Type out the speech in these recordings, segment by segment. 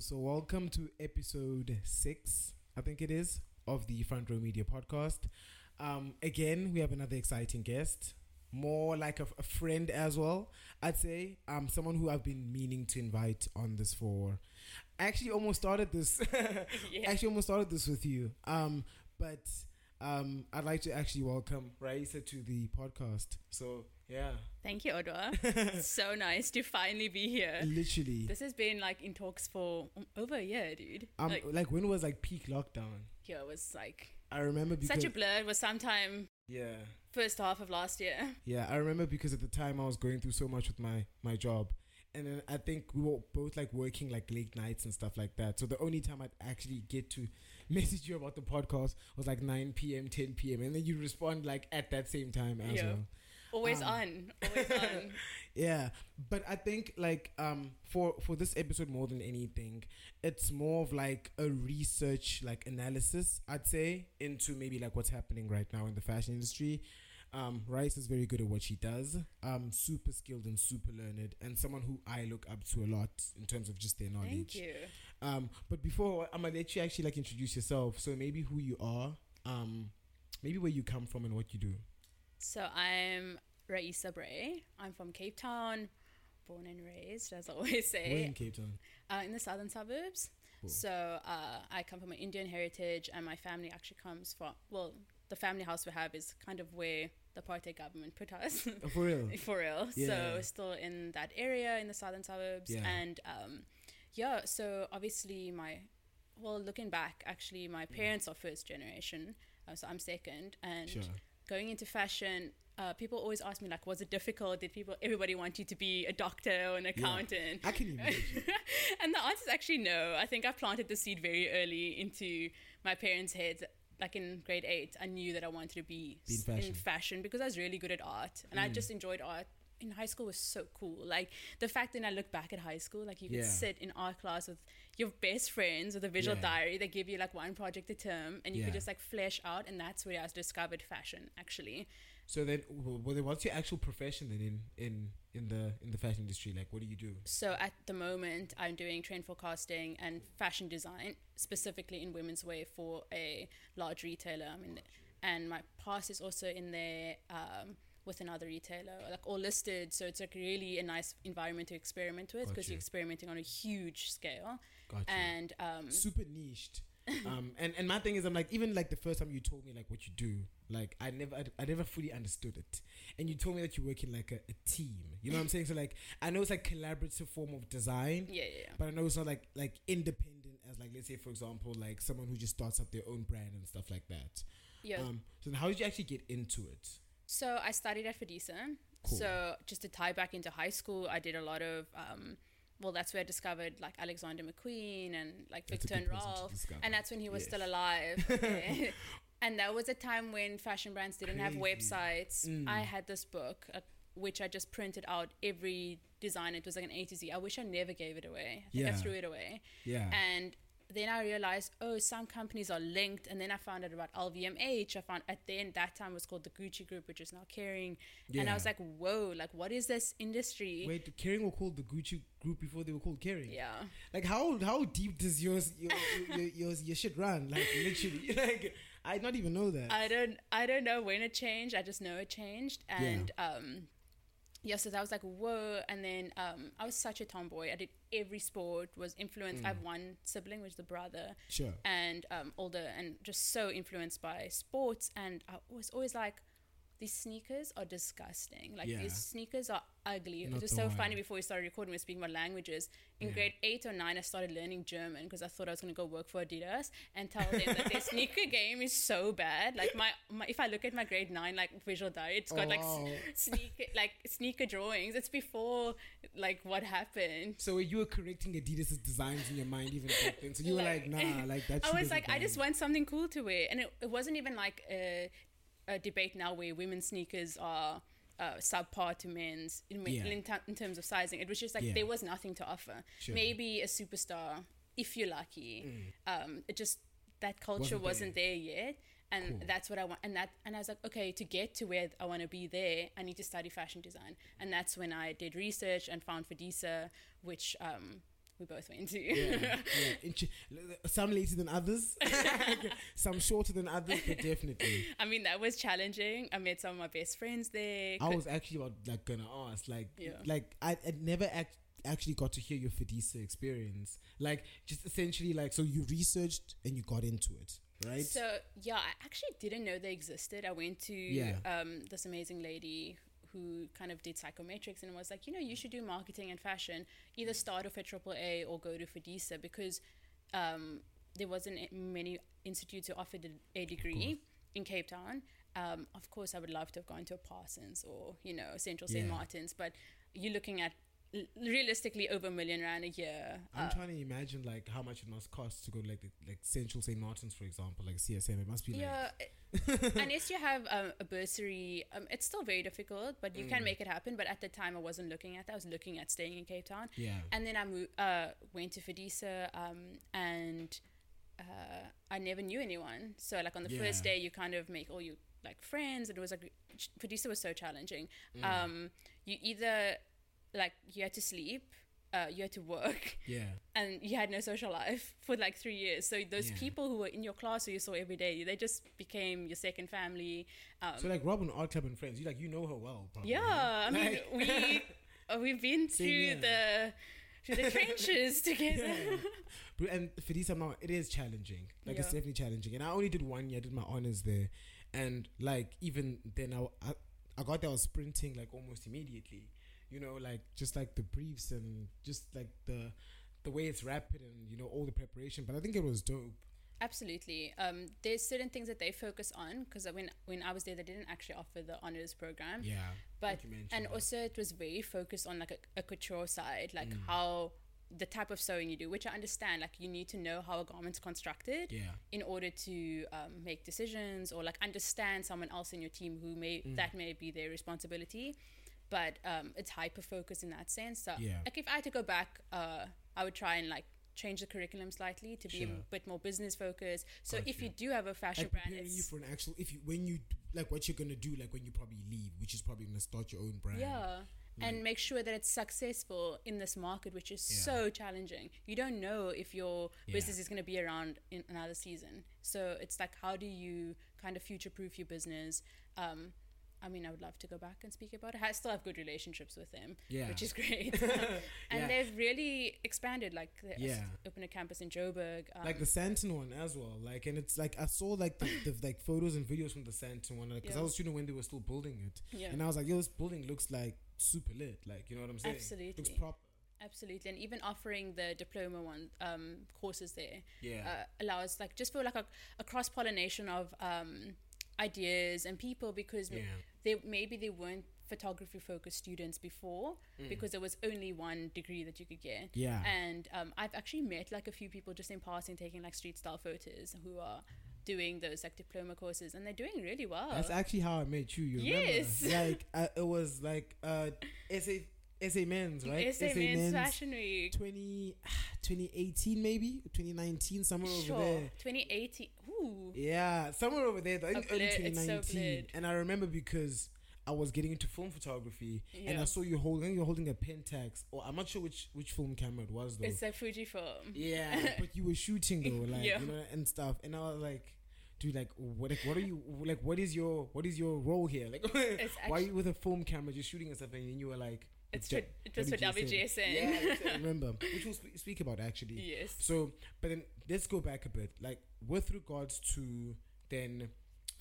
So, welcome to episode six, I think it is, of the Front Row Media podcast. Um, again, we have another exciting guest, more like a, a friend as well. I'd say um, someone who I've been meaning to invite on this for. I actually almost started this. Yeah. Actually, almost started this with you. Um, but um, I'd like to actually welcome Raeesa to the podcast. So, yeah, Thank you, Odwa. so nice to finally be here. literally. This has been like in talks for over a year, dude. Um, like, like when was like peak lockdown? yeah, it was like I remember because such a blur. It was sometime yeah, first half of last year. yeah. I remember because at the time I was going through so much with my my job, and then I think we were both like working like late nights and stuff like that. So the only time I'd actually get to message you about the podcast was like 9 p.m., 10 p.m., and then you respond like at that same time as Yeah. well. Always Um, on, always on. Yeah, but I think like um for for this episode more than anything, it's more of like a research like analysis. I'd say into maybe like what's happening right now in the fashion industry. Um, Rice is very good at what she does. Um, super skilled and super learned, and someone who I look up to a lot in terms of just their knowledge. Thank you. Um, but before I'm gonna let you actually like introduce yourself. So maybe who you are, um, maybe where you come from and what you do. So I'm Raeesa Brey. I'm from Cape Town, born and raised, as I always say. Where in Cape Town? uh, in the southern suburbs. Cool. So uh, I come from an Indian heritage, and my family actually comes from well, the family house we have is kind of where the apartheid government put us. Oh, for real? for real. Yeah. So still in that area in the southern suburbs, Yeah. and um, yeah. So obviously my, well, looking back, actually my parents are first generation, uh, so I'm second, and Sure. going into fashion. Uh, people always ask me like, was it difficult? Did people, everybody want you to be a doctor or an accountant? I can imagine. and the answer is actually no. I think I planted the seed very early into my parents' heads. Like in grade eight, I knew that I wanted to be, Be in fashion. fashion because I was really good at art, and I Mm. just enjoyed art. In high school was so cool. Like the fact that I look back at high school, like you could Yeah. sit in art class with your best friends with a visual Yeah. diary. They give you like one project a term, and you Yeah. could just like flesh out. And that's where I discovered fashion. Actually, So then, well, then what's your actual profession then in in in the in the fashion industry? Like, what do you do? So at the moment, I'm doing trend forecasting and fashion design, specifically in women's wear for a large retailer. I mean, and my past is also in there um, with another retailer, like all listed. So it's like really a nice environment to experiment with because Gotcha. you're experimenting on a huge scale. Gotcha. And um, Super niched. um, and and my thing is, I'm like, even like the first time you told me like what you do, like I never, I, I never fully understood it. And you told me that you work in like a, a team. You know what I'm saying? So like, I know it's like collaborative form of design. yeah, yeah, yeah. But I know it's not like like independent as like let's say for example like someone who just starts up their own brand and stuff like that. yeah. Um, so then how did you actually get into it? So I studied at Fedisa. Cool. So just to tie back into high school, I did a lot of. Um, well, that's where I discovered like Alexander McQueen and like That's Viktor and Rolf, and that's when he was Yes. still alive. Yeah. and that was a time when fashion brands didn't have websites. Mm. I had this book. Uh, which I just printed out every design. It was like an A to Z. I wish I never gave it away. I think I Yeah. threw it away. Yeah. And then I realized, oh, some companies are linked. And then I found out about LVMH. I found at then that time was called the Gucci Group, which is now Kering. And I was like, whoa, like what is this industry? Wait, Kering were called the Gucci group before they were called Kering. Yeah. Like how how deep does yours your your, your, your shit run? Like literally, like I not even know that. I don't I don't know when it changed. I just know it changed. And um yeah, so that was like whoa. And then um I was such a tomboy. I did every sport, was influenced. I have one sibling, which is the brother. sure. and um, older and just so influenced by sports. And I was always like, these sneakers are disgusting. Like Yeah. these sneakers are ugly. Not it was so funny before we started recording. We were speaking about languages. In Yeah. grade eight or nine, I started learning German because I thought I was going to go work for Adidas and tell them that their sneaker game is so bad. Like my, my, if I look at my grade nine like visual diary, it's got Oh, like wow. s- sneaker like sneaker drawings. It's before like what happened. So you were correcting Adidas' designs in your mind even back then. So you were like, nah, like that. I was like, I just want something cool to wear, and it, it wasn't even like a, debate now where women's sneakers are uh, subpar to men's in, Yeah. in, ter- in terms of sizing. It was just like Yeah. there was nothing to offer. Sure. Maybe a superstar, if you're lucky. Um, it just that culture Wasn't wasn't, there. there. yet. And Cool. that's what I want. And that, and I was like, okay, to get to where I want to be there, I need to study fashion design. And that's when I did research and found Fedisa, which um, we both went to. yeah, yeah. Some later than others, some shorter than others, but definitely. I mean, that was challenging. I met some of my best friends there. I was actually about, like gonna ask, like, Yeah. like I, I never act, actually got to hear your Fedisa experience, like just essentially like so you researched and you got into it, right? So yeah, I actually didn't know they existed. I went to Yeah. um, this amazing lady who kind of did psychometrics and was like, you know, you should do marketing and fashion. Either start off at AAA or go to Fedisa because um, there wasn't many institutes who offered a- a degree in Cape Town. Um, of course, I would love to have gone to a Parsons or you know Central St Yeah. Martin's, but you're looking at realistically over a million rand a year. I'm Uh, trying to imagine like how much it must cost to go to, like the, like Central St Martin's for example, like CSM. It must be like yeah, unless you have um, a bursary, um, it's still very difficult, but you Mm. can make it happen. But at the time, I wasn't looking at that. I was looking at staying in Cape Town. yeah, And then I moved, uh, went to Fedisa, um, and uh, I never knew anyone. So like on the first day, you kind of make all your like friends, and it was like Fedisa was so challenging. Mm. Um, you either like you had to sleep, uh, you had to work, yeah, and you had no social life for like three years. So those Yeah. people who were in your class who you saw every day, they just became your second family. Um, So like Robin Art Club and friends, you like you know her well. Probably, yeah, I mean Like- we uh, we've been Same through the through the trenches together. Yeah. But- and Fedisa now it is challenging like it's definitely challenging and i only did one year i did my honors there and like even then i i, I got there i was sprinting like almost immediately you know like just like the briefs and just like the the way it's rapid and you know all the preparation but i think it was dope Absolutely. Um, there's certain things that they focus on because when when I was there, they didn't actually offer the honors program. yeah but and that. also it was very focused on like a, a couture side, like Mm. how the type of sewing you do, which I understand. Like you need to know how a garment's constructed. yeah in order to um, make decisions or like understand someone else in your team who may Mm. that may be their responsibility but um, it's hyper focused in that sense so Yeah. like if i had to go back uh, i would try and like change the curriculum slightly to be a bit more business focused so Got if you. you do have a fashion like brand preparing you for an actual if you when you like what you're gonna do like when you probably leave which is probably gonna start your own brand yeah and make sure that it's successful in this market which is Yeah. so challenging you don't know if your Yeah. business is going to be around in another season so it's like how do you kind of future proof your business um I mean, I would love to go back and speak about it. I still have good relationships with them, Yeah. which is great. and Yeah. they've really expanded. Like, they Yeah. opened a campus in Joburg. Um, like the Sandton one as well. Like, and it's like I saw like the, the like photos and videos from the Sandton one because I Yeah. was shooting when they were still building it, yeah, and I was like, yo, this building looks like super lit. Like, you know what I'm saying? Absolutely, Looks proper. absolutely. And even offering the diploma one um, courses there. Yeah. uh, allows like just for like a, a cross pollination of um, ideas and people because yeah. they maybe they weren't photography focused students before Mm. because there was only one degree that you could get Yeah. and um, I've actually met like a few people just in passing taking like street style photos who are doing those like diploma courses and they're doing really well That's actually how I met you. You Yes. remember? Like uh, it was like uh, SA SA Men's right? SA Men's Fashion Week 20, 2018 maybe 2019 somewhere sure over there. 2018 ooh Yeah, somewhere over there. I think early blur- it's so 2019. and I remember because I was getting into film photography, and I saw you holding you're holding a Pentax, or I'm not sure which which film camera it was though. it's a Fuji film. yeah, but you were shooting though, like Yeah. you know, and stuff. And I was like, dude, like what like, what are you like? What is your what is your role here? Like, why are you with a film camera just shooting and stuff? And you were like, It's for, it was for WGSN. Yeah, I remember. Which we'll spe- speak about actually. yes So, but then let's go back a bit. Like with regards to then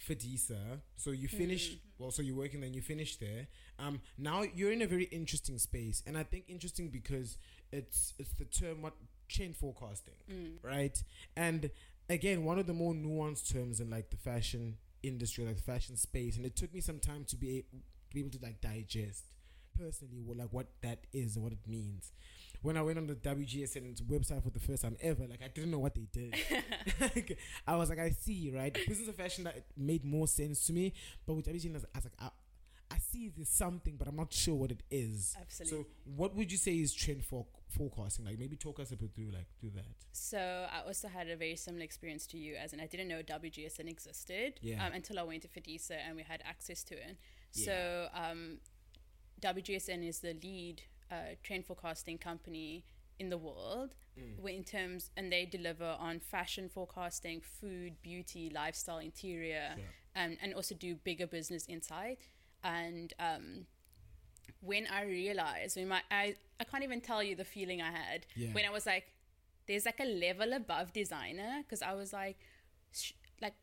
Fedisa. So you finished. Mm. Well, so you're working. Then you finished there. Um, now you're in a very interesting space, and I think interesting because it's it's the term what trend forecasting, Mm. right? And again, one of the more nuanced terms in like the fashion industry, like the fashion space, and it took me some time to be a- to be able to like digest personally what like what that is and what it means. When I went on the WGSN website for the first time ever, like I didn't know what they did. like, I was like, I see, right? Business of fashion that made more sense to me, but with WGSN, I was, I was like, I, I see there's something, but I'm not sure what it is. Absolutely. So, what would you say is trend for forecasting? Like, maybe talk us a bit through like through that. So I also had a very similar experience to you, as in I didn't know WGSN existed Yeah. um, until I went to Fedisa and we had access to it. So um, WGSN is the lead uh, trend forecasting company in the world where in terms and they deliver on fashion forecasting food beauty lifestyle interior Sure. um, and also do bigger business inside and um, when i realized when my I, I can't even tell you the feeling i had Yeah. when i was like there's like a level above designer because i was like sh- like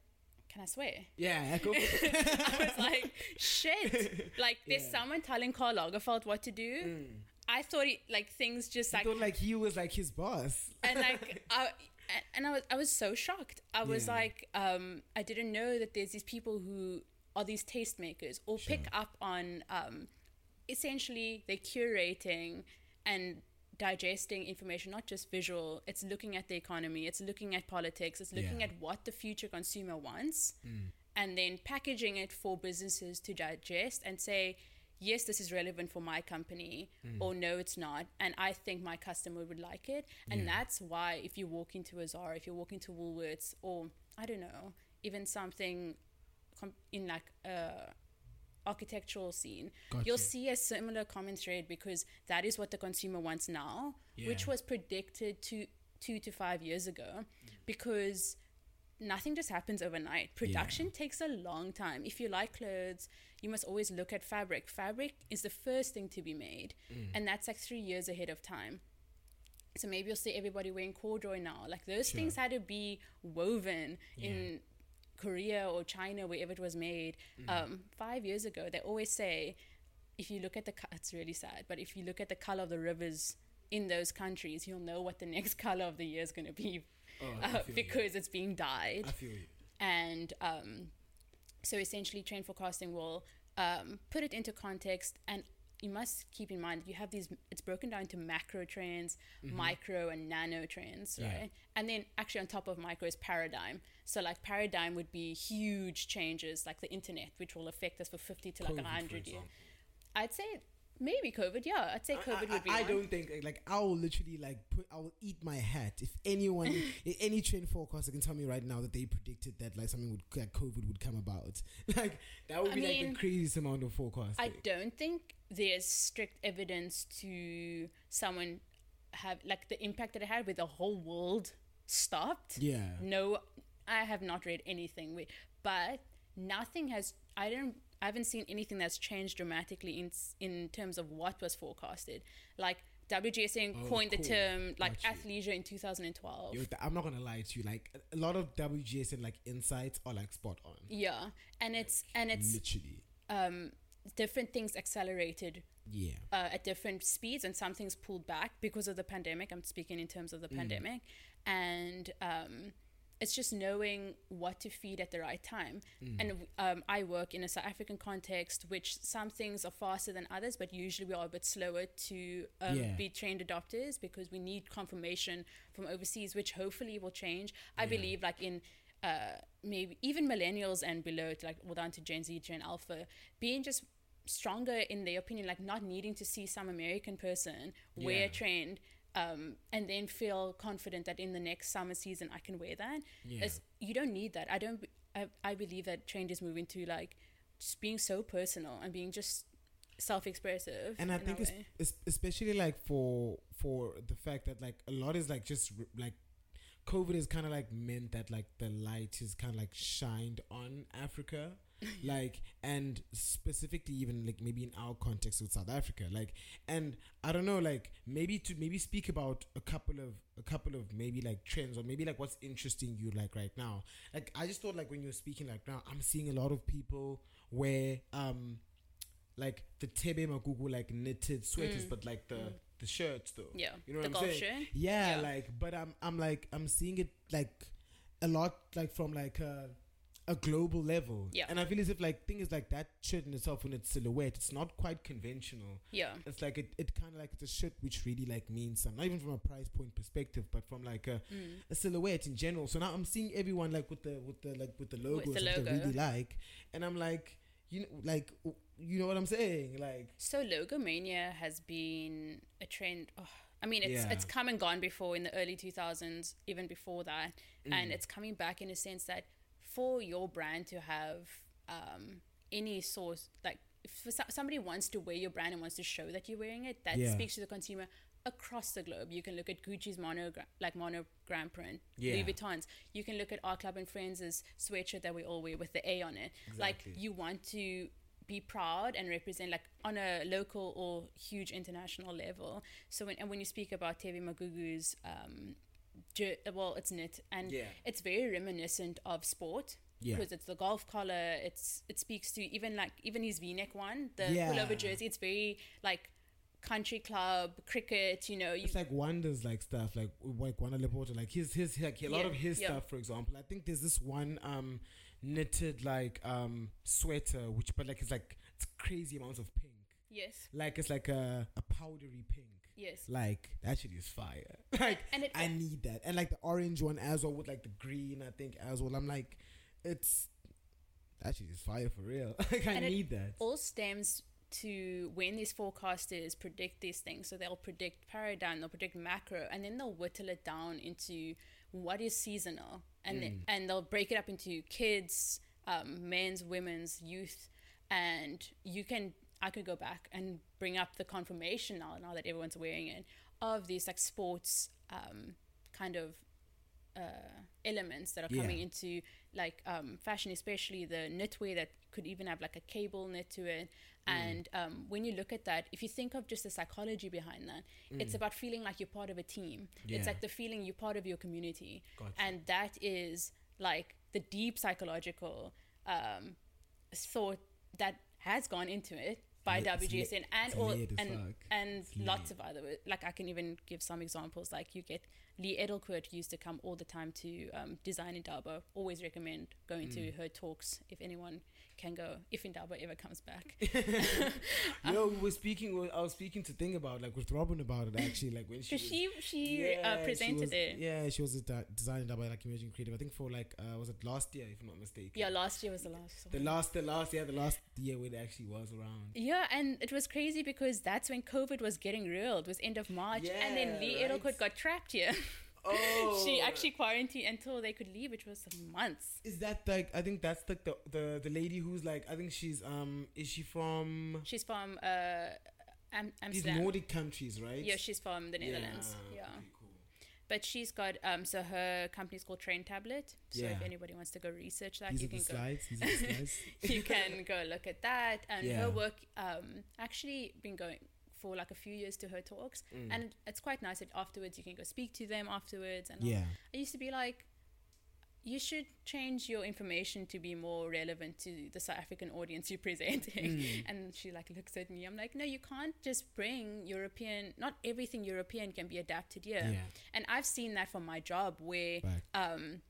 can i swear Yeah, go. I was like, shit. Like, there's Yeah. Mm. someone telling Karl Lagerfeld what to do. I thought it, like things just I like thought like he was like his boss. and like I, and I was I was so shocked. I was Yeah. like, um, I didn't know that there's these people who are these tastemakers or pick up on um, essentially they're curating and digesting information, not just visual. It's looking at the economy. It's looking at politics. It's looking Yeah. at what the future consumer wants, and then packaging it for businesses to digest and say. Yes, this is relevant for my company, mm. or no, it's not. And I think my customer would like it. And Yeah. that's why if you walk into a Zara, if you walk into Woolworths, or I don't know, even something com- in like a architectural scene, Got you'll see a similar common thread because that is what the consumer wants now, which was predicted to two to five years ago, mm. because nothing just happens overnight. Production takes a long time. If you like clothes, you must always look at fabric. Fabric is the first thing to be made, Mm. and that's like three years ahead of time. So maybe you'll see everybody wearing corduroy now. Like those things had to be woven in Korea or China, wherever it was made, Mm. um, five years ago. They always say, if you look at the, co- it's really sad, but if you look at the color of the rivers in those countries, you'll know what the next color of the year is going to be Oh, uh, feel you. because it's being dyed. I feel you. and um, so essentially trend forecasting will um, put it into context. And you must keep in mind that you have these it's broken down into macro trends micro and nano trends Yeah. right? And then actually on top of micro is paradigm. So like paradigm would be huge changes like the internet which will affect us for 50 to like COVID, for 100 years. i'd say maybe covid yeah i'd say covid I, would be I, I one. don't think like I will literally like put I will eat my hat if anyone any trend forecaster can tell me right now that they predicted that like something would like COVID would come about like that would I be like mean, the craziest amount of forecast. I don't think there's strict evidence to someone have like the impact that it had with the whole world stopped. yeah, No, I have not read anything with, but nothing has. I don't. I haven't seen anything that's changed dramatically in in terms of what was forecasted. Like WGSN Oh, coined cool. the term like athleisure in 2012. Yo, I'm not gonna lie to you. Like a lot of WGSN like insights are like spot on. yeah, and it's and it's Literally, um different things accelerated yeah, uh, at different speeds and some things pulled back because of the pandemic. I'm speaking in terms of the pandemic. And um, it's just knowing what to feed at the right time. And um, I work in a South African context, which some things are faster than others, but usually we are a bit slower to um, Yeah. be trend adopters because we need confirmation from overseas, which hopefully will change. I believe, like in uh, maybe even millennials and below, to like all down to Gen Z, Gen Alpha, being just stronger in their opinion, like not needing to see some American person wear Yeah. a trend. Um, and then feel confident that in the next summer season I can wear that. Yeah. You don't need that. I don't. I, I believe that trend is moving to like just being so personal and being just self-expressive. and I think it's, it's especially like for for the fact that like a lot is like just like COVID has kind of like meant that like the light is kind of like shined on Africa, like and specifically even like maybe in our context with South Africa, like and I don't know like maybe to maybe speak about a couple of a couple of maybe like trends or maybe like what's interesting you like right now. Like I just thought like when you're speaking like now, I'm seeing a lot of people where um like the Thebe Magugu like knitted sweaters, mm. but like the mm. the shirts though. Yeah, you know the what I'm saying? Yeah, Yeah. like but I'm I'm like I'm seeing it like a lot like from like a a global level. Yeah. and I feel as if like things like that shirt in itself when it's silhouette, it's not quite conventional. Yeah. It's like it, it kind of like it's a shirt which really like means something, not even from a price point perspective, but from like a, Mm. a silhouette in general. So now I'm seeing everyone like with the with the like with the logo, the and stuff they really like, and I'm like, you know, like you know what I'm saying, like So logomania has been a trend. Oh, I mean, it's Yeah. it's come and gone before in the early 2000s, even before that, Mm. and it's coming back in a sense that for your brand to have um, any source, like if somebody wants to wear your brand and wants to show that you're wearing it, that Yeah. speaks to the consumer. across the globe. You can look at Gucci's monogram, like monogram print, Yeah. Louis Vuitton's. You can look at our club and friends' sweatshirt that we all wear with the A on it. Like you want to be proud and represent like on a local or huge international level. So when and when you speak about Thebe Magugu's um, well, it's knit and Yeah. it's very reminiscent of sport. Yeah. Because it's the golf collar, it's it speaks to even like even his V neck one, the Yeah. pullover jersey. It's very like country club cricket. You know, you It's like Wanda's like stuff, like like Wanda Lephoto, like his his like a lot Yeah, of his yeah. stuff, for example. I think there's this one um knitted like um sweater, which but like it's like it's crazy amounts of pink. yes, Like it's like a, a powdery pink. yes, Like that shit is fire. like and it I need that. And like the orange one as well with like the green, I think as well. I'm like, it's that shit is fire for real. like I need that. all stems to when these forecasters predict these things. So they'll predict paradigm, they'll predict macro, and then they'll whittle it down into what is seasonal, and they- and they'll break it up into kids, um, men's, women's, youth, and you can. I could go back and bring up the confirmation now, now that everyone's wearing it, of these like sports um, kind of uh, elements that are coming Yeah. into like um, fashion, especially the knitwear that could even have like a cable knit to it. And um, when you look at that, if you think of just the psychology behind that, it's about feeling like you're part of a team. Yeah. It's like the feeling you're part of your community, Gotcha. and that is like the deep psychological um, thought that has gone into it by it's WGSN and all and fuck. and It's lots of other like I can even give some examples like you get Li Edelkoort used to come all the time to um, Design Indaba always recommend going to Mm. her talks if anyone can go if Indaba ever comes back Yo, we were speaking. I was speaking to Thing about like with Robin about it actually. Like when she was- she she Yeah, uh, she presented was- it Yeah, she was a di- designer by like Emerging Creative. I think for like uh, was it last year if I'm not mistaken. yeah last year was the last The last, the last year, the last year when it actually was around. yeah, and it was crazy because that's when COVID was getting real. It was end of March, and then Li right. Got trapped here. Oh, she actually quarantined until they could leave, which was months. is that like I think that's like the the the lady who's like I think she's um is she from She's from uh, Am- these Amsterdam. Nordic countries, right? Yeah, she's from the Netherlands. Yeah. okay, cool. But she's got um so her company's called Trend Tablet. So if anybody wants to go research that, These you can go slides. These slides. you can go look at that. And Yeah. her work um actually been going for like a few years to her talks Mm. and it's quite nice that afterwards you can go speak to them afterwards and yeah. I used to be like you should change your information to be more relevant to the South African audience you're presenting. Mm. And she like looks at me. I'm like, no, you can't just bring European. Not everything European can be adapted here. Yeah. And I've seen that from my job where Fact. um,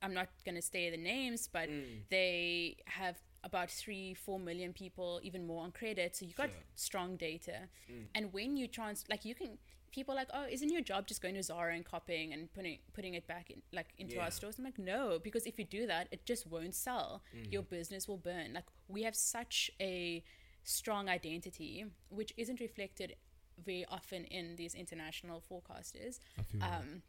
I'm not gonna say the names, but Mm. they have about three, four million people, even more on credit. So you got Sure. strong data. Mm. And when you trans, like you can, people are like, oh, isn't your job just going to Zara and copying and putting putting it back in, like into Yeah. our stores? I'm like, no, because if you do that, it just won't sell. Mm. Your business will burn. Like we have such a strong identity, which isn't reflected very often in these international forecasters. I feel that. Um,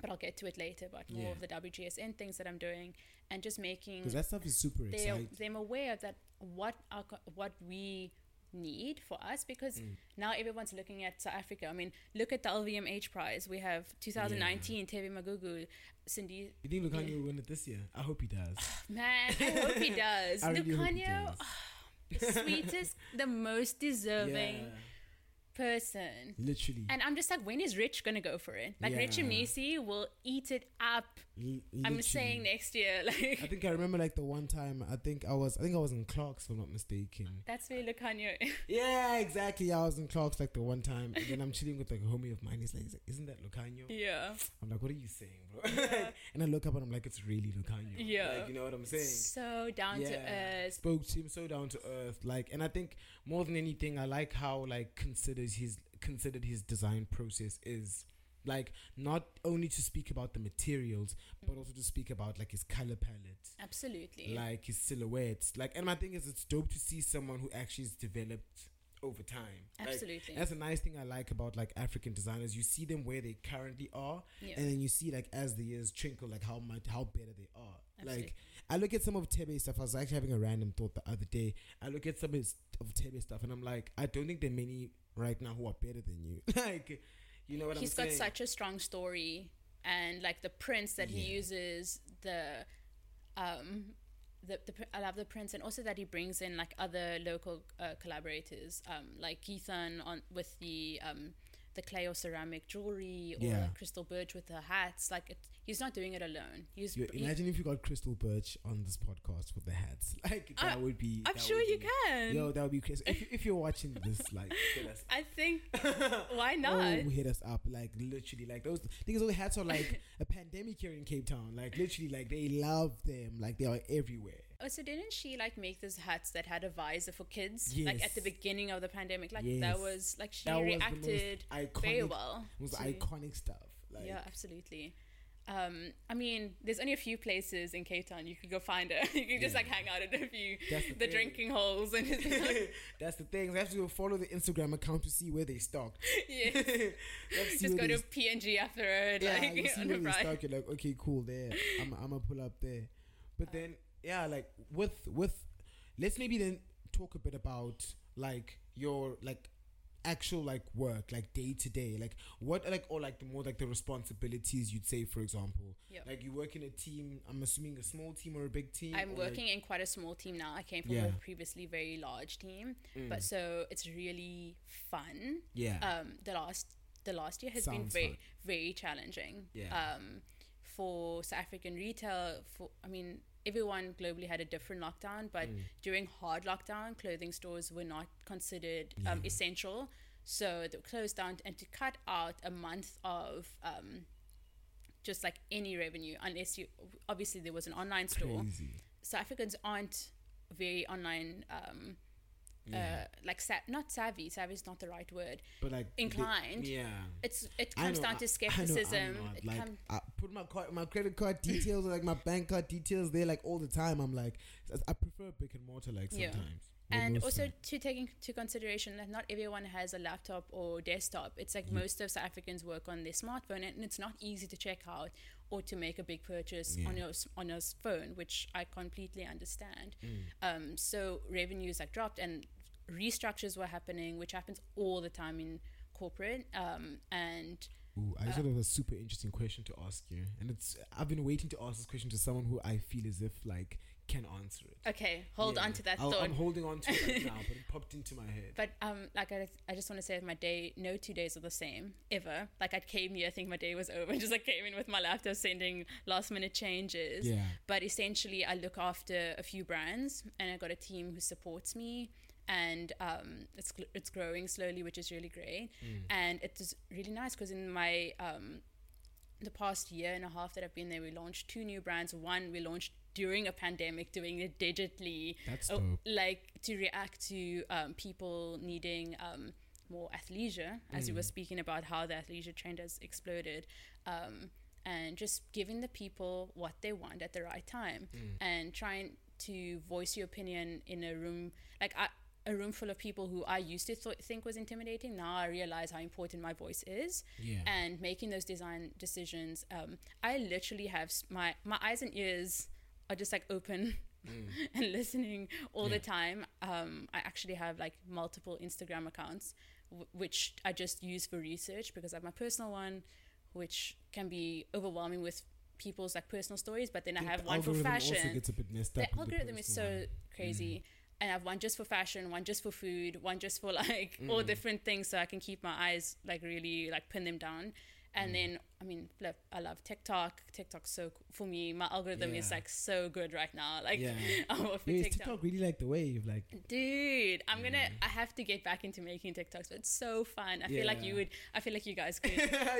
but I'll get to it later about more Yeah. of the WGSN things that I'm doing and just making because that stuff is super they exciting. them aware of that what our, what we need for us because Mm. now everyone's looking at South Africa. I mean, look at the LVMH prize. We have 2019 Thebe Magugu, Cindy. You think Lukhanyo will win it this year? I hope he does. Man, I hope he does. I really hope he Lukhanyo, does. the sweetest, the most deserving Yeah, person. literally. And I'm just like, when is Rich gonna go for it? Like Rich and Mnisi will eat it up. L- I'm saying next year, like I think I remember like the one time I think I was I think I was in Clark's if I'm not mistaken. that's where Lukhanyo. Yeah, exactly. I was in Clark's like the one time, and then I'm chilling with like a homie of mine. He's like, "Isn't that Lukhanyo?" yeah. I'm like, "What are you saying, bro?" and I look up and I'm like, "It's really Lukhanyo." Yeah. like, you know what I'm saying. So down to earth. spoke to him so down to earth like and i think more than anything i like how like considers his considered his design process is like not only to speak about the materials but also to speak about like his color palette Absolutely. like his silhouettes like and my thing is it's dope to see someone who actually has developed over time. Like, Absolutely. that's a nice thing I like about like African designers. You see them where they currently are, Yeah. and then you see like as the years trickle like how much how better they are. Absolutely. Like I look at some of Thebe stuff. I was actually having a random thought the other day. I look at some of, his, of Thebe stuff, and I'm like, I don't think there are many right now who are better than you. like, you know what He's I'm saying? He's got such a strong story, and like the prints that he uses, the um, the, the I love the prints, and also that he brings in like other local uh, collaborators, um, like Ethan on with the um, the clay or ceramic jewelry, or Yeah. Crystal Birch with her hats. Like it, he's not doing it alone. He's You- he- imagine if you got Crystal Birch on this podcast with the hats. Like that I- would be. I'm sure you be- can. Yo, that would be crazy. If, if you're watching this, like, us I think oh, why not? Oh, hit us up. Like literally, like those things. Those hats are like a pandemic here in Cape Town. Like literally, like they love them. Like they are everywhere. Oh, so didn't she like make those hats that had a visor for kids? Like at the beginning of the pandemic, like Yes. that was like she That the reacted very well. It was to- iconic stuff. Like yeah, absolutely. Um, I mean, there's only a few places in Cape Town you could go find her. you can just like hang out at a few That's the the, drinking holes and just, that's the thing. I have to go follow the Instagram account to see where they stock. yeah, just go to PNG after it, yeah, like you see where a they stock. You're like, okay, cool. There, I'm, I'm gonna pull up there. But then, yeah, like with with, let's maybe then talk a bit about like your like actual like work, like day to day, like what like or like the more like the responsibilities you'd say, for example, Yeah. like you work in a team. I'm assuming a small team or a big team. I'm or, like- working in quite a small team now. I came from Yeah. a previously very large team, Mm. but so it's really fun. yeah, um, the last the last year has been very fun. very challenging. Yeah. Um, for South African retail, for I mean, everyone globally had a different lockdown, but Mm. during hard lockdown, clothing stores were not considered um, essential, so they were closed down. And to cut out a month of um, just like any revenue, unless you obviously there was an online store. crazy. South Africans aren't very online. Um, Yeah. uh, like sa- not savvy. Savvy is not the right word. but like inclined. yeah. It's it comes know, down I- to I know skepticism. I'm not. It like come- I put my card, my credit card details, or like my bank card details there, like all the time. I'm like, I prefer brick and mortar, like sometimes. Well, and also time. to take into consideration that not everyone has a laptop or desktop. It's like Yeah. most of South Africans work on their smartphone, and it's not easy to check out or to make a big purchase on your on your phone, which I completely understand. Mm. Um, so revenues like dropped, and restructures were happening, which happens all the time in corporate. Um, and Ooh, I just uh, of a super interesting question to ask you, and it's I've been waiting to ask this question to someone who I feel as if like can answer it. okay, hold Yeah. on to that I'll- thought. I'm holding on to it right now, but it popped into my head. But um, like I, I just want to say my day, no two days are the same ever. Like I came here, I think my day was over, just like came in with my laptop, sending last minute changes. yeah, But essentially, I look after a few brands, and I got a team who supports me, and um, it's it's growing slowly, which is really great, Mm. and it is really nice because in my um, the past year and a half that I've been there, we launched two new brands. One we launched during a pandemic, doing it digitally that's dope. like to react to um, people needing um, more athleisure, as you were Mm. speaking about how the athleisure trend has exploded, um, and just giving the people what they want at the right time, Mm. and trying to voice your opinion in a room like I, a room full of people who I used to th- think was intimidating. Now I realize how important my voice is Yeah, and making those design decisions um, i literally have my my eyes and ears are just like open Mm. and listening all Yeah. the time um, i actually have like multiple instagram accounts w- which i just use for research because i have my personal one which can be overwhelming with people's like personal stories but then i have the one for algorithm Also fashion gets a bit messed the up. algorithm is so one. crazy and I have one just for fashion, one just for food, one just for like all Mm. different things, so I can keep my eyes like really like pin them down. And Mm. then I mean, flip, I love TikTok. TikTok's so for me. My algorithm is like so good right now. Like Yeah. I'm off Yeah, TikTok. TikTok really like the wave? Like, Dude, I'm gonna. I have to get back into making TikToks. But it's so fun. I feel like you would. I feel like you guys could.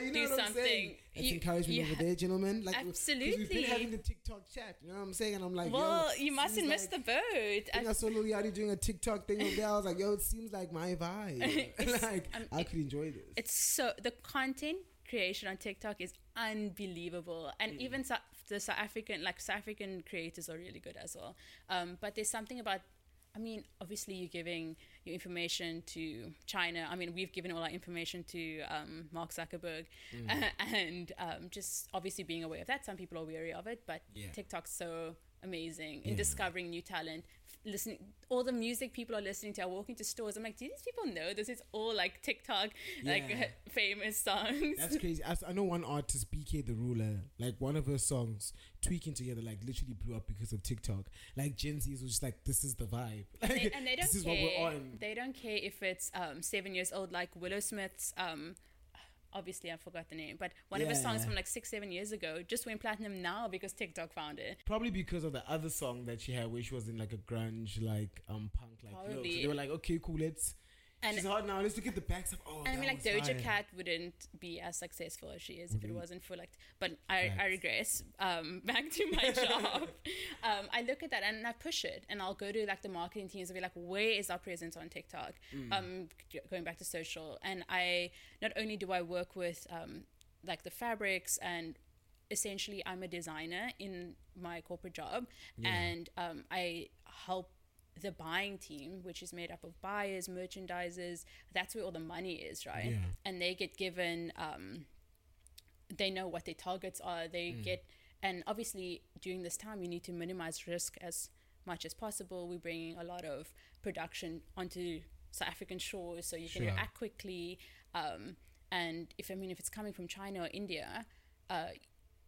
you Do something. You- encouragement over there, gentlemen. Like, 'cause we've been Absolutely. having the TikTok chat. You know what I'm saying? And I'm like, well, yo, you mustn't miss like- the boat. I I saw Lil Yachty doing a TikTok thing over there. I was like, yo, it seems like my vibe. Like, um, I it- could enjoy this. it's so the content creation on TikTok is unbelievable, and Mm. even the South African like South African creators are really good as well. Um, but there's something about I mean, obviously you're giving your information to China. I mean, we've given all our information to um, Mark Zuckerberg, Mm. and um, just obviously being aware of that. Some people are wary of it, but Yeah. TikTok's so amazing in Yeah. discovering new talent. Listening, all the music people are listening to. I walk into stores. I'm like, do these people know this is all like TikTok, like famous songs? That's crazy. I know one artist, BK the Ruler, like one of her songs, Tweaking Together, like literally blew up because of TikTok. Like Gen Z was just like, this is the vibe. Like, they, and they don't this is care. what we're on. They don't care if it's um, seven years old, like Willow Smith's. Um, obviously, I forgot the name, but one of his songs from like six, seven years ago just went platinum now because TikTok found it. Probably because of the other song that she had, where she was in like a grunge, like um punk, like look. So they were like, okay, cool, let's. And she's hot now. Let's look at the backs of. Oh, and I mean, like Doja fire. Cat wouldn't be as successful as she is if it Wouldn't. wasn't for like. But I, I regress. Um, back to my job. um, I look at that and I push it, and I'll go to like the marketing teams and be like, "Where is our presence on TikTok?" Mm. Um, going back to social, and I not only do I work with um, like the fabrics and essentially I'm a designer in my corporate job, Yeah. and um, I help the buying team, which is made up of buyers, merchandisers. That's where all the money is, right? Yeah. And they get given, um, they know what their targets are. They Mm. get, and obviously during this time, you need to minimize risk as much as possible. We're bringing a lot of production onto South African shores, so you can Sure. act quickly. Um, and if I mean, if it's coming from China or India, uh,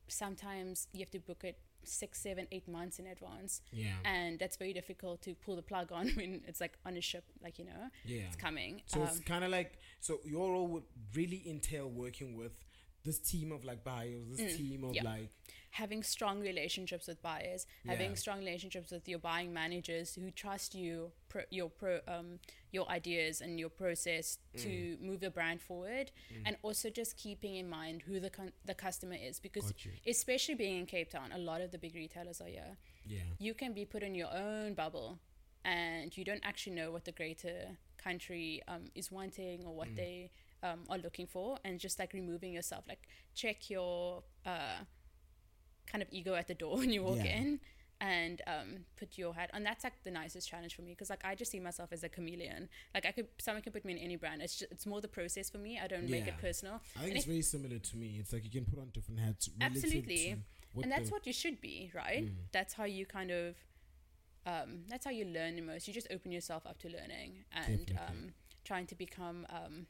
sometimes you have to book it six, seven, eight months in advance Yeah. and that's very difficult to pull the plug on when it's like on a ship like you know yeah. it's coming So um, it's kind of like so your role would really entail working with this team of like buyers, this team of Mm, yeah. like having strong relationships with buyers having Yeah. strong relationships with your buying managers who trust you pro, your pro um your ideas and your process to Mm. move the brand forward and also just keeping in mind who the con- the customer is because especially being in Cape Town a lot of the big retailers are here yeah. you can be put in your own bubble and you don't actually know what the greater country um, is wanting or Mm. what they um, are looking for and just like removing yourself like check your uh, kind of ego at the door when you walk Yeah. in and um, put your hat and that's like the nicest challenge for me because like i just see myself as a chameleon like i could someone can put me in any brand it's just it's more the process for me i don't make it personal I think And it's very similar to me. It's like you can put on different hats. Absolutely. to and that's the- what you should be right Mm. that's how you kind of um, that's how you learn the most you just open yourself up to learning and um, trying to become um,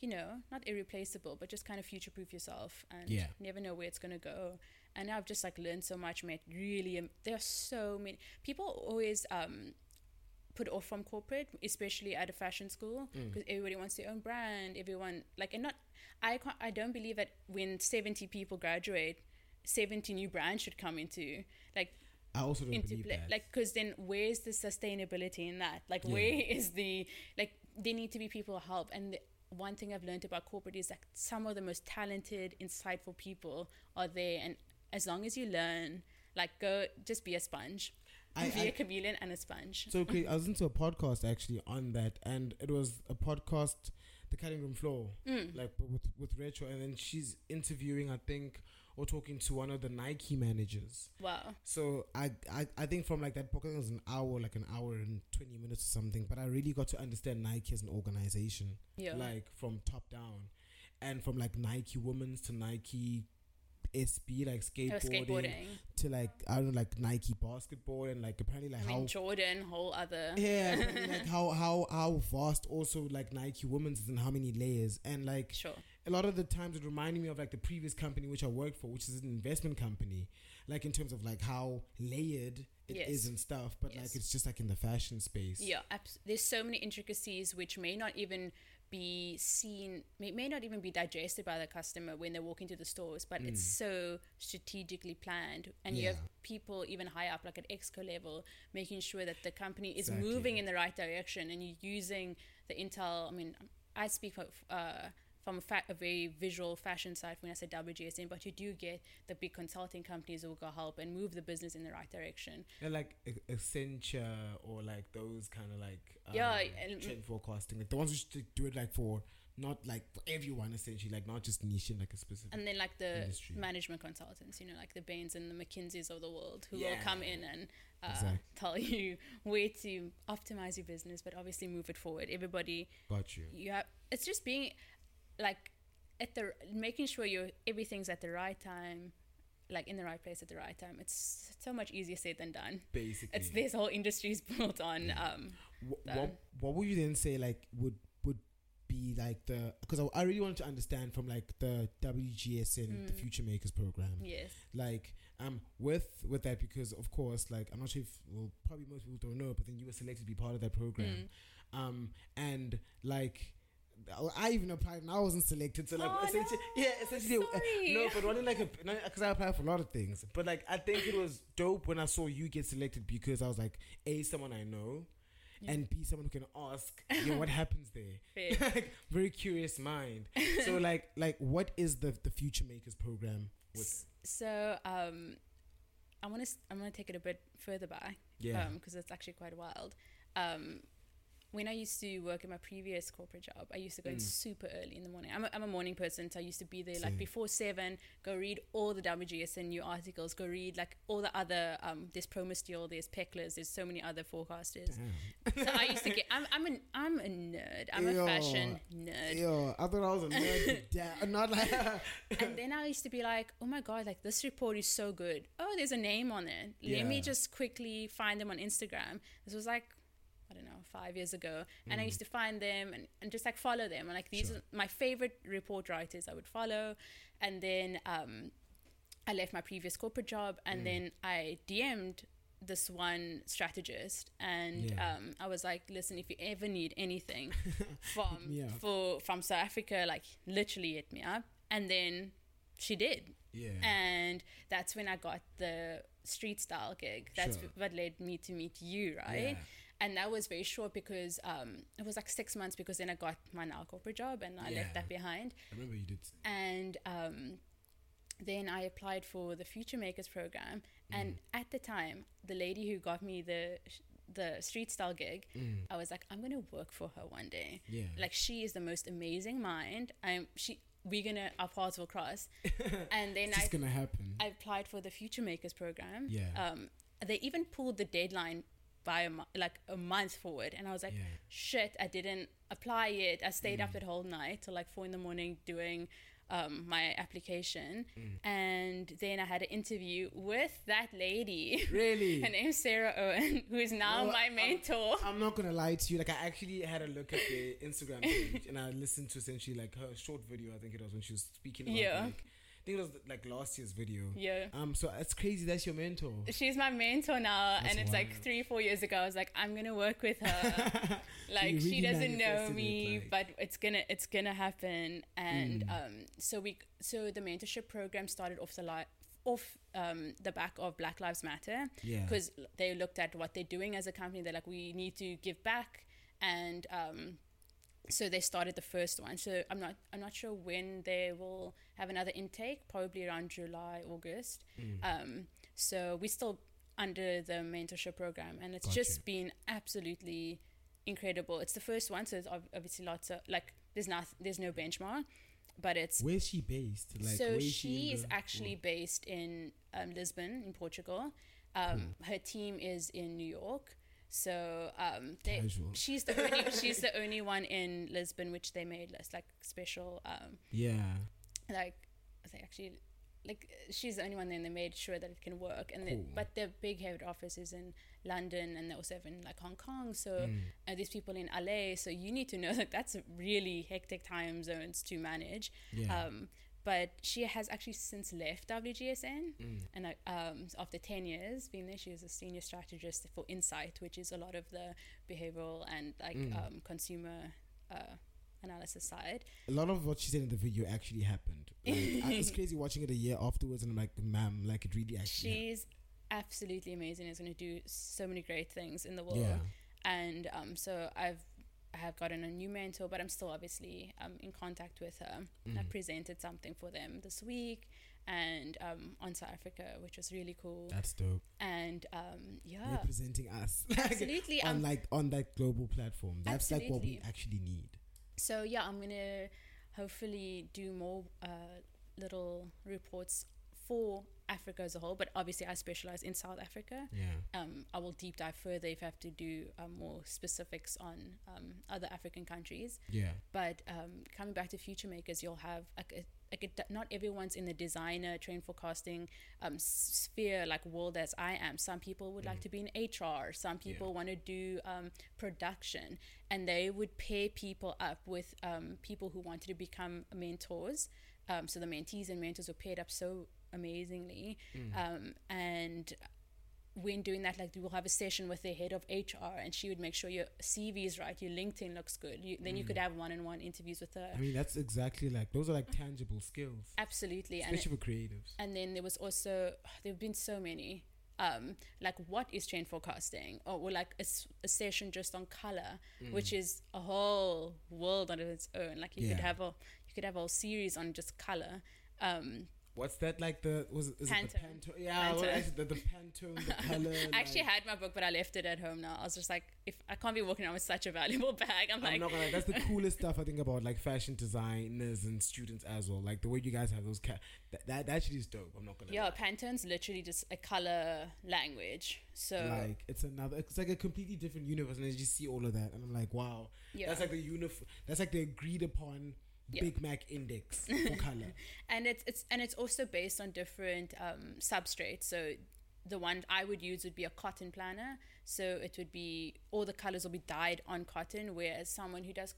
you know not irreplaceable but just kind of future proof yourself and Yeah. never know where it's going to go and i've just like learned so much met really um, there are so many people always um, put off from corporate especially at a fashion school Mm. because everybody wants their own brand everyone like and not i can't, i don't believe that when 70 people graduate 70 new brands should come into like I also don't into believe play that. like because then where's the sustainability in that like Yeah. where is the like there need to be people help and the, one thing i've learned about corporate is that some of the most talented insightful people are there and as long as you learn like go just be a sponge I- be I- a chameleon and a sponge So okay, I was into a podcast actually on that, and it was a podcast, the cutting room floor, Mm. like with with Rachel, and then she's interviewing, I think, or talking to one of the Nike managers. wow So I, I I think from like that podcast it was an hour, like an hour and twenty minutes or something. But I really got to understand Nike as an organization, yeah like from top down, and from like Nike women's to Nike SB, like Oh, skateboarding, skateboarding to like I don't know, like Nike basketball, and like apparently like i how mean jordan whole other yeah, like how how how vast also like Nike women's is and how many layers and like sure a lot of the times it reminded me of like the previous company which I worked for, which is an investment company, like in terms of like how layered it is Yes. and stuff. But like it's just like in the fashion space. Yeah, abs- there's so many intricacies which may not even be seen, may, may not even be digested by the customer when they walk into the stores, but it's so strategically planned. And you have Mm. People even high up, like at Exco level, making sure that the company is Exactly. moving in the right direction and you're using the intel. I mean, I speak of. Uh, from a, fa- a very visual fashion side when I said WGSN, but you do get the big consulting companies who will go help and move the business in the right direction. And like Accenture or like those kind of like um, Yeah, and- trend forecasting, like the ones which do it like for not like for everyone essentially, like not just niche in like a specific. and then like the Industry. management consultants, you know, like the Bains and the McKinseys of the world, who will come in and uh, Exact. tell you where to optimize your business, but obviously move it forward. Everybody, Got you. you have. It's just being like at the making sure you everything's at the right time, like in the right place at the right time. It's so much easier said than done. Basically, It's this whole industry is built on. Um, Wh- done. what what would you then say like would would be like the because I, I really wanted to understand from like the WGSN the Mm. Future Makers program yes. like um with with that because of course like I'm not sure if well probably most people don't know but then you were selected to be part of that program Mm. um and like I even applied and I wasn't selected so like Oh, essentially no. yeah essentially uh, no but only like because I applied for a lot of things but like I think it was dope when I saw you get selected because I was like a someone I know Yeah. and b someone who can ask yo, what happens there like very curious mind so like like what is the the future makers program with So um, I want to I want to take it a bit further back. Yeah. Because it's actually quite wild. Um, when I used to work in my previous corporate job, I used to go in Mm. super early in the morning. I'm a, I'm a morning person, so I used to be there like Same. before seven. Go read all the WGSN new articles. Go read like all the other. Um, there's Promostyl, there's Peclers, there's so many other forecasters. Damn. so I used to get. I'm I'm a I'm a nerd. I'm Yo. a fashion nerd. Yo, I thought I was a nerd. da- not like and then I used to be like, oh my god, like this report is so good. Oh, there's a name on it. Let me just quickly find them on Instagram. This was like, I don't know, five years ago. And I used to find them and, and just like follow them. And like these Mm. Sure. are my favorite report writers I would follow. And then um, I left my previous corporate job and Mm. then I DM'd this one strategist and Yeah. um, I was like, listen, if you ever need anything from for from South Africa, like literally hit me up. And then she did. yeah. And that's when I got the street style gig. That's Sure. what led me to meet you, right? Yeah. And that was very short because um, it was like six months because then I got my now corporate job and I Yeah. left that behind. I remember you did. And um, then I applied for the Future Makers program. And Mm. at the time, the lady who got me the the street style gig, Mm. I was like, I'm gonna work for her one day Yeah. like she is the most amazing mind i'm she we're gonna our paths will cross and then i gonna happen. i applied for the future makers program Yeah. um they even pulled the deadline by a like a month forward and i was like Yeah. shit i didn't apply yet i stayed Mm. up that whole night till like four in the morning doing um, my application Mm. and then i had an interview with that lady really. her name's sarah owen who is now No, my I'm- mentor I'm not gonna lie to you. Like I actually had a look at the Instagram page and I listened to essentially like her short video. I think it was when she was speaking. About, Yeah. Like, think it was like last year's video. yeah Um. So it's crazy. That's your mentor. she's my mentor now That's and it's like three four years ago i was like i'm gonna work with her like you she really doesn't know manifested it, me like- but it's gonna it's gonna happen and Mm. um so we so the mentorship program started off the li- off um the back of black lives matter yeah. because they looked at what they're doing as a company they're like we need to give back and um so they started the first one so i'm not i'm not sure when they will have another intake probably around july august Mm. um so we're still under the mentorship program and it's Got just you. been absolutely incredible it's the first one so there's obviously lots of like there's not there's no benchmark but it's Where's she based? Like, so where she in is the- actually based in um, Lisbon, in Portugal. Um, Her team is in New York. So um, they, she's the only she's the only one in Lisbon, which they made less like special. Um, Yeah. like think actually, like she's the only one. Then they made sure that it can work. And then, Cool. but their big head office is in London, and they also have in like Hong Kong. So Mm. uh, these people in LA. So you need to know that that's really hectic time zones to manage. Yeah. Um, but she has actually since left WGSN, Mm. and I, um, after ten years being there, she was a senior strategist for Insight, which is a lot of the behavioral and like Mm. um, consumer uh, analysis side. a lot of what she said in the video actually happened. Like, I, it's crazy watching it a year afterwards, and I'm like, ma'am, like it really actually. She's absolutely amazing. Is going to do so many great things in the world. yeah. and um, so I've I have gotten a new mentor, but I'm still obviously um, in contact with her. I Mm. presented something for them this week, and um, on South Africa, which was really cool. That's dope. And um, yeah, Representing us. absolutely. on Um, like on that global platform. That's like what we actually need. so yeah, I'm gonna hopefully do more uh, little reports for Africa as a whole, but obviously I specialize in South Africa. Yeah. Um, I will deep dive further if I have to do um, more specifics on um, other African countries. Yeah. But um, coming back to future makers, you'll have like a, like a, not everyone's in the designer trend forecasting um, sphere like world as I am. Some people would like to be in HR. Some people want to do um, production, and they would pair people up with um, people who wanted to become mentors. Um, so the mentees and mentors were paired up so amazingly, um, and when doing that, like we'll have a session with the head of HR, and she would make sure your CV is right, your LinkedIn looks good. You, then you could have one-on-one interviews with her. I mean, that's exactly like those are like tangible skills, Absolutely, and especially for creatives. and then there was also there have been so many. Um, like what is trend forecasting, or, or like a session just on color, which is a whole world on its own. Like you could have a you could have a whole series on just color. Um, What's that like? The was it, is it the Pantone. Pantone? Yeah, Pantone. The, the Pantone, the color. I actually like, had my book, but I left it at home now. I was just like, if I can't be walking around with such a valuable bag, I'm I'm like, not gonna. That's the coolest stuff I think about like fashion designers and students as well. Like the way you guys have those. Ca- that, that actually is dope. I'm not gonna. yeah, lie. Pantone's literally just a color language. So Like it's another. It's like a completely different universe, and I just see all of that, and I'm like, wow. yeah, That's like the uniform, That's like the agreed upon Big Mac index for color. and it's it's and it's also based on different um, substrates. So the one I would use would be a cotton planner. So it would be all the colors will be dyed on cotton, whereas someone who does,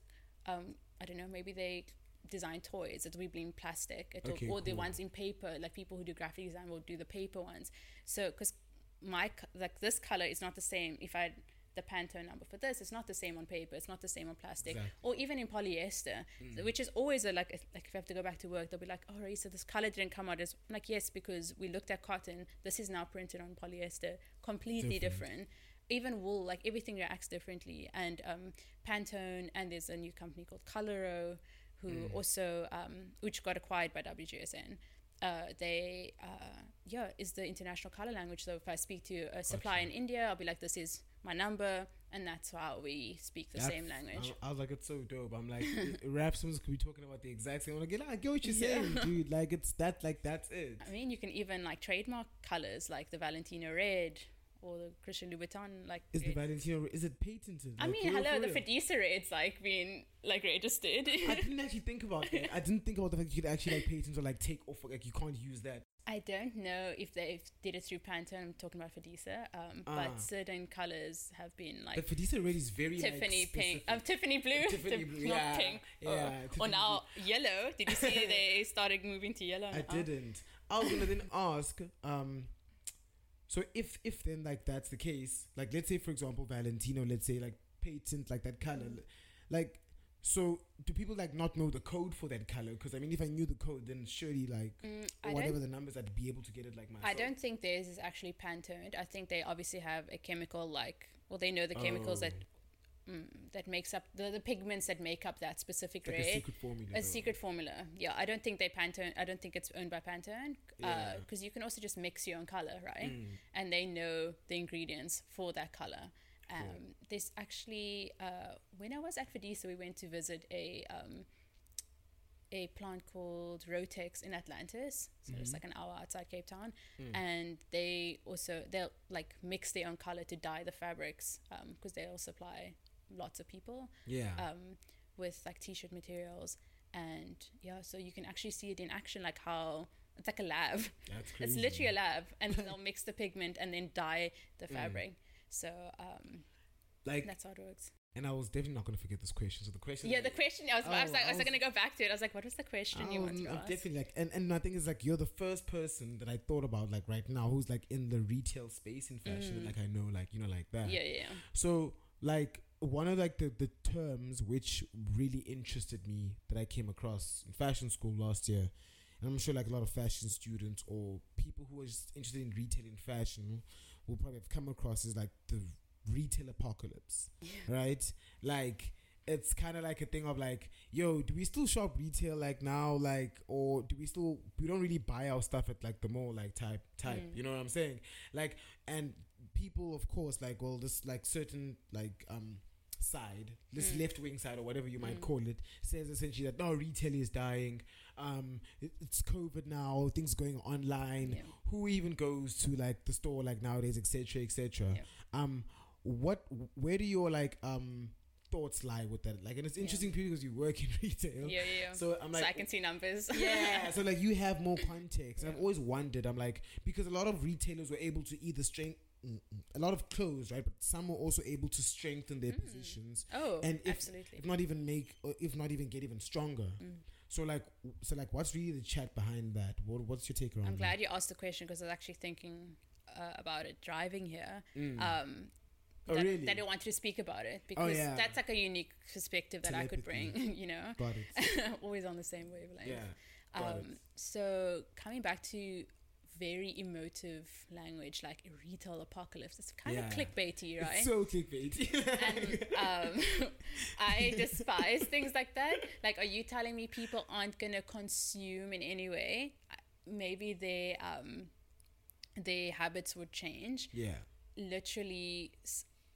um, I don't know, maybe they design toys, it'll be in plastic. It'll, Okay, or the ones in paper, like people who do graphic design will do the paper ones. So because my like this color is not the same if I the Pantone number for this. It's not the same on paper. It's not the same on plastic Exactly. or even in polyester so- which is always a like a, like if I have to go back to work they'll be like oh Raeesa this color didn't come out as I'm like yes because we looked at cotton. This is now printed on polyester. Completely Different. different, even wool like everything reacts differently. And um, Pantone and there's a new company called Coloro who also um, which got acquired by WGSN uh, they uh, yeah is the international color language. So if I speak to a supplier in India I'll be like this is my number and that's how we speak the same language I, I was like, it's so dope. I'm like, rap songs could be talking about the exact same. I'm like, yeah, I get what you're Yeah. saying, dude. Like it's that. Like that's it. I mean, you can even like trademark colors like the Valentino red or the Christian Louboutin. Like, Is the. Valentino? Is it patented? I Like, mean, real, hello, the? Fedisa red's like being like registered. I didn't actually think about that. I didn't think about the fact you could actually like patent or like take off. Like you can't use that. I don't know if they did it through Pantone. I'm talking about Fedisa, um, Ah. but certain colors have been like the Fedisa red is very like, Tiffany pink, um, Tiffany blue, Tiffany Tif- blue, not yeah, pink. yeah, or, Tiffany or now yellow. Did you see they started moving to yellow? I now? didn't. I was gonna then ask. Um, so if if then like that's the case, like let's say for example Valentino, let's say like patent like that color, like so do people like not know the code for that color? Because I mean, if I knew the code, then surely like Mm, or whatever the numbers, I'd be able to get it like myself. I don't think theirs is actually Pantone. I think they obviously have a chemical like, well, they know the chemicals that Oh. Mm, that makes up the, the pigments that make up that specific like red. a secret formula. a secret formula. Yeah, I don't think they Pantone. I don't think it's owned by Pantone. Yeah. Because you can also just mix your own color, right? Mm. And they know the ingredients for that color. Um, There's actually uh, when I was at Fedisa, we went to visit a um, a plant called Rotex in Atlantis. So it's Mhm. like an hour outside Cape Town, Mm. and they also they'll like mix their own color to dye the fabrics because they'll supply lots of people yeah. um, with like t-shirt materials and yeah so you can actually see it in action like how it's like a lab that's crazy. it's literally a lab and they'll mix the pigment and then dye the Mm. fabric so um, like, that's how it works and I was definitely not gonna forget this question. So the question. yeah the question I was, I was Oh, like I I was, was- gonna go back to it I was like what was the question you Um, want to I'm ask definitely like, and, and my thing is like, you're the first person that I thought about like right now who's like in the retail space in fashion. Mm. Like I know, like you know, like that. yeah yeah So like one of like the the terms which really interested me that I came across in fashion school last year, and I'm sure like a lot of fashion students or people who are just interested in retail and fashion will probably have come across is like the retail apocalypse, right? Like it's kind of like a thing of like, yo, do we still shop retail like now, like, or do we still we don't really buy our stuff at like the mall, like type type, Mm. you know what I'm saying? Like, and people, of course, like, well, this like certain like um side, this Mm. left wing side or whatever you might Mm. call it, says essentially that no retail is dying. Um, it, it's COVID now. Things going online. Yeah. Who even goes to like the store like nowadays, etc., etc. Yeah. Um, what? Where do your like um thoughts lie with that? Like, and it's Yeah. interesting because you work in retail. Yeah, yeah. So I'm So like, I can see numbers. yeah. So like you have more context. And I've always wondered. I'm like because a lot of retailers were able to either strengthen a lot of clothes, right? But some were also able to strengthen their Mm. positions, oh, And if- absolutely. if not even make, or if not even get even stronger. Mm. So like, so like, what's really the chat behind that? What, what's your take around? I'm glad you asked the question because I was actually thinking uh, about it driving here. That? Mm. Um, oh that, really? that I wanted to speak about it because yeah. that's like a unique perspective that I could bring, you know, Got it. always on the same wavelength. Yeah. Um, so coming back to very emotive language like retail apocalypse, it's kind Yeah. of clickbaity, right? It's so clickbait. and um, I despise things like that. Like, are you telling me people aren't gonna consume in any way? Maybe their um, their habits would change. yeah. Literally,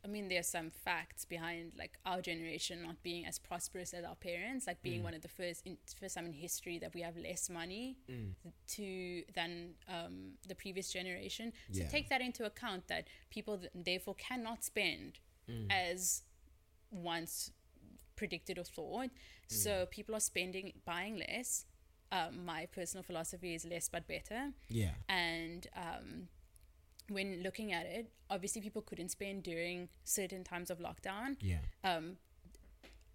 I mean, there's some facts behind like our generation not being as prosperous as our parents, like being Mm. one of the first in, first time in history that we have less money Mm. to than um, the previous generation. So Yeah. take that into account that people th- therefore cannot spend Mm. as once predicted or thought. So people are spending, buying less. Um, my personal philosophy is less but better. Yeah. And um, when looking at it, obviously people couldn't spend during certain times of lockdown. Yeah. Um,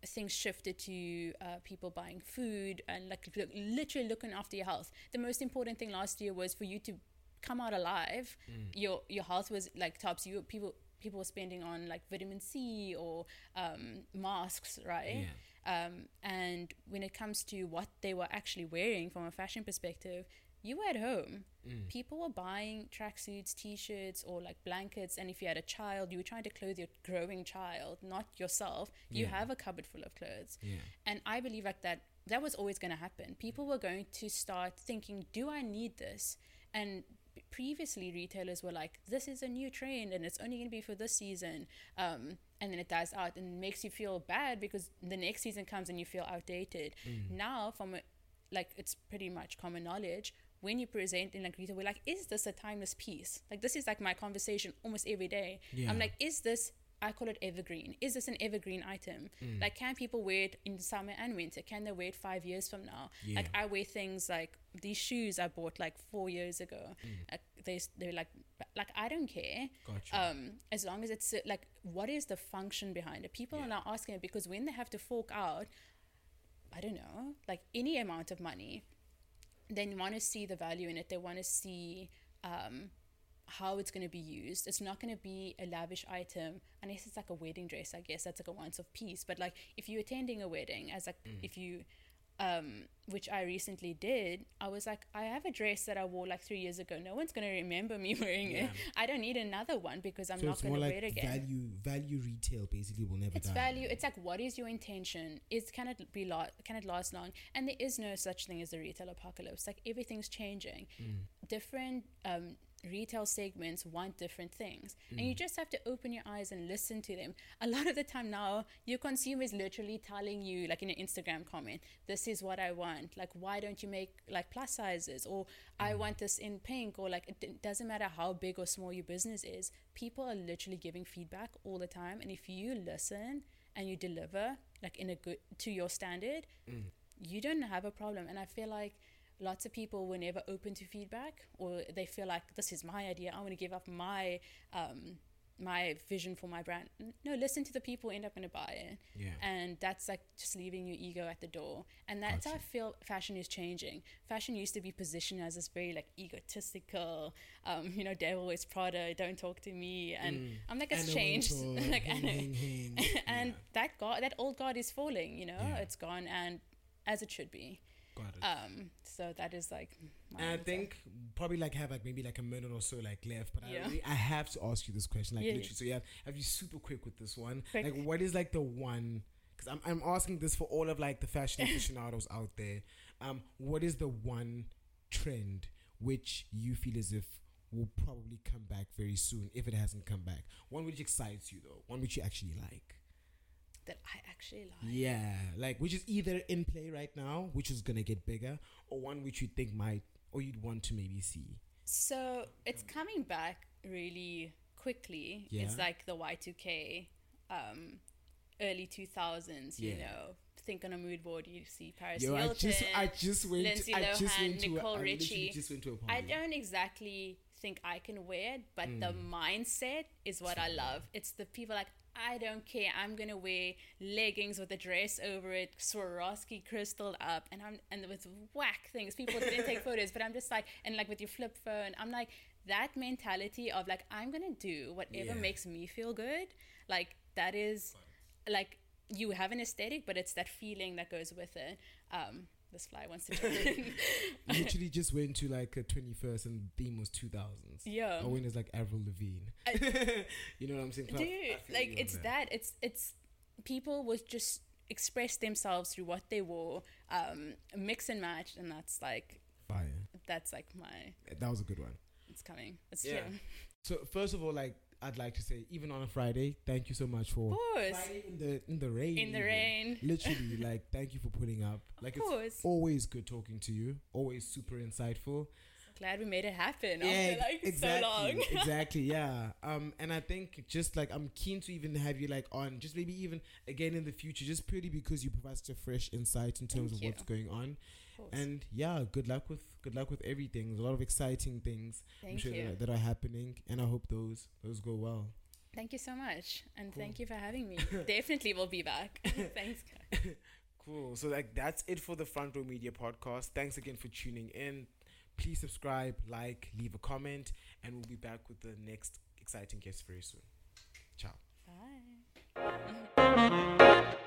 things shifted to uh, people buying food and like look, literally looking after your health. The most important thing last year was for you to come out alive. Mm. Your your health was like tops. You people people were spending on like vitamin C or um, masks, right? Yeah. Um, and when it comes to what they were actually wearing from a fashion perspective, you were at home. Mm. People were buying tracksuits, t-shirts, or like blankets. And if you had a child, you were trying to clothe your growing child, not yourself. You Yeah. have a cupboard full of clothes. Yeah. And I believe like that that was always going to happen. People were going to start thinking, "Do I need this?" And previously, retailers were like, "This is a new trend, and it's only going to be for this season." Um, and then it dies out and makes you feel bad because the next season comes and you feel outdated. Mm. Now, from a, like it's pretty much common knowledge. When you present in like retail, we're like, "Is this a timeless piece?" Like this is like my conversation almost every day. Yeah. I'm like, "Is this?" I call it evergreen. Is this an evergreen item? Mm. Like, can people wear it in summer and winter? Can they wear it five years from now? Like, I wear things like these shoes I bought like four years ago. Mm. Like, they they're like like I don't care. Gotcha. Um, as long as it's uh, like, what is the function behind it? People are Yeah. now asking it because when they have to fork out, I don't know, like any amount of money, they want to see the value in it. They want to see um, how it's going to be used. It's not going to be a lavish item unless it's like a wedding dress. I guess that's like a once off piece. But like if you're attending a wedding, as like Mm. if you, um, which I recently did, I was like, I have a dress that I wore like three years ago. No one's going to remember me wearing it. I don't need another one because I'm so not more to like wear it again. value value retail basically will never It's die. value. It's like what is your intention? Is can it be la- can it last long? And there is no such thing as a retail apocalypse. Like everything's changing. Mm. Different um, retail segments want different things, and Mm. you just have to open your eyes and listen to them. A lot of the time now, your consumer is literally telling you, like in an Instagram comment, "This is what I want." Like, why don't you make like plus sizes? Or I Mm. want this in pink. Or like, it d- doesn't matter how big or small your business is. People are literally giving feedback all the time, and if you listen and you deliver like in a good to your standard, Mm. you don't have a problem. And I feel like lots of people were never open to feedback, or they feel like this is my idea. I want to give up my um, my vision for my brand. No, listen to the people end up going to buy it, Yeah. and that's like just leaving your ego at the door. And that's how I feel fashion is changing. Fashion used to be positioned as this very like egotistical, um, you know, devil is Prada, don't talk to me, and Mm. I'm like it's changed. Like hang, Anna- hang, hang. and Yeah, that god that old god is falling you know Yeah. it's gone and as it should be got it. um so that is like my and I think probably like have like maybe like a minute or so like left, but Yeah. I, really, I have to ask you this question like Yeah, literally. yeah. So have have you super quick with this one? Quick. Like what is like the one? Because I'm I'm asking this for all of like the fashion aficionados out there. Um, what is the one trend which you feel as if will probably come back very soon if it hasn't come back? One which excites you though, one which you actually like. That I actually like. Yeah, like which is either in play right now, which is gonna get bigger, or one which you think might, or you'd want to maybe see. So it's coming back really quickly. It's like the Y2K, um, early 2000s, you Yeah. know. Think on a mood board, you see Paris Yo, I Hilton. just, I just went, Lindsay I just Lohan, went to, Nicole a, I Richie. just went to a party. I don't exactly think I can wear it, but the Mm. mindset is what I love. It's the people like, I don't care. I'm gonna wear leggings with a dress over it, Swarovski crystal up, and I'm and with whack things. People didn't take photos, but I'm just like, and like with your flip phone, I'm like that mentality of like I'm gonna do whatever Yeah. makes me feel good. Like that is like you have an aesthetic, but it's that feeling that goes with it. Um, this fly wants to in. literally just went to like a 21st and the theme was 2000s. yeah. I went as like Avril Lavigne. you know what I'm saying? So I- dude I like it's that. it's it's people would just express themselves through what they wore um mix and match and that's like Fire. that's like my That was a good one. it's coming it's Yeah. yeah. So first of all, like I'd like to say, even on a Friday, thank you so much for of course Friday in the in the rain. in the even. rain Literally, like thank you for putting up. Like of it's course always good talking to you. Always super insightful. glad we made it happen yeah, after like exactly, so long exactly, yeah. Um, and I think just like I'm keen to even have you like on, just maybe even again in the future, just purely because you provide such a fresh insight in terms Thank of what's going on. Course. And yeah, good luck with good luck with everything. There's a lot of exciting things thank sure you that, are- that are happening, and I hope those those go well. thank you so much and Cool. thank you for having me definitely we'll be back thanks Cool. So like that's it for the Front Row Media podcast. Thanks again for tuning in. Please subscribe, like, leave a comment, and we'll be back with the next exciting guest very soon. Ciao. bye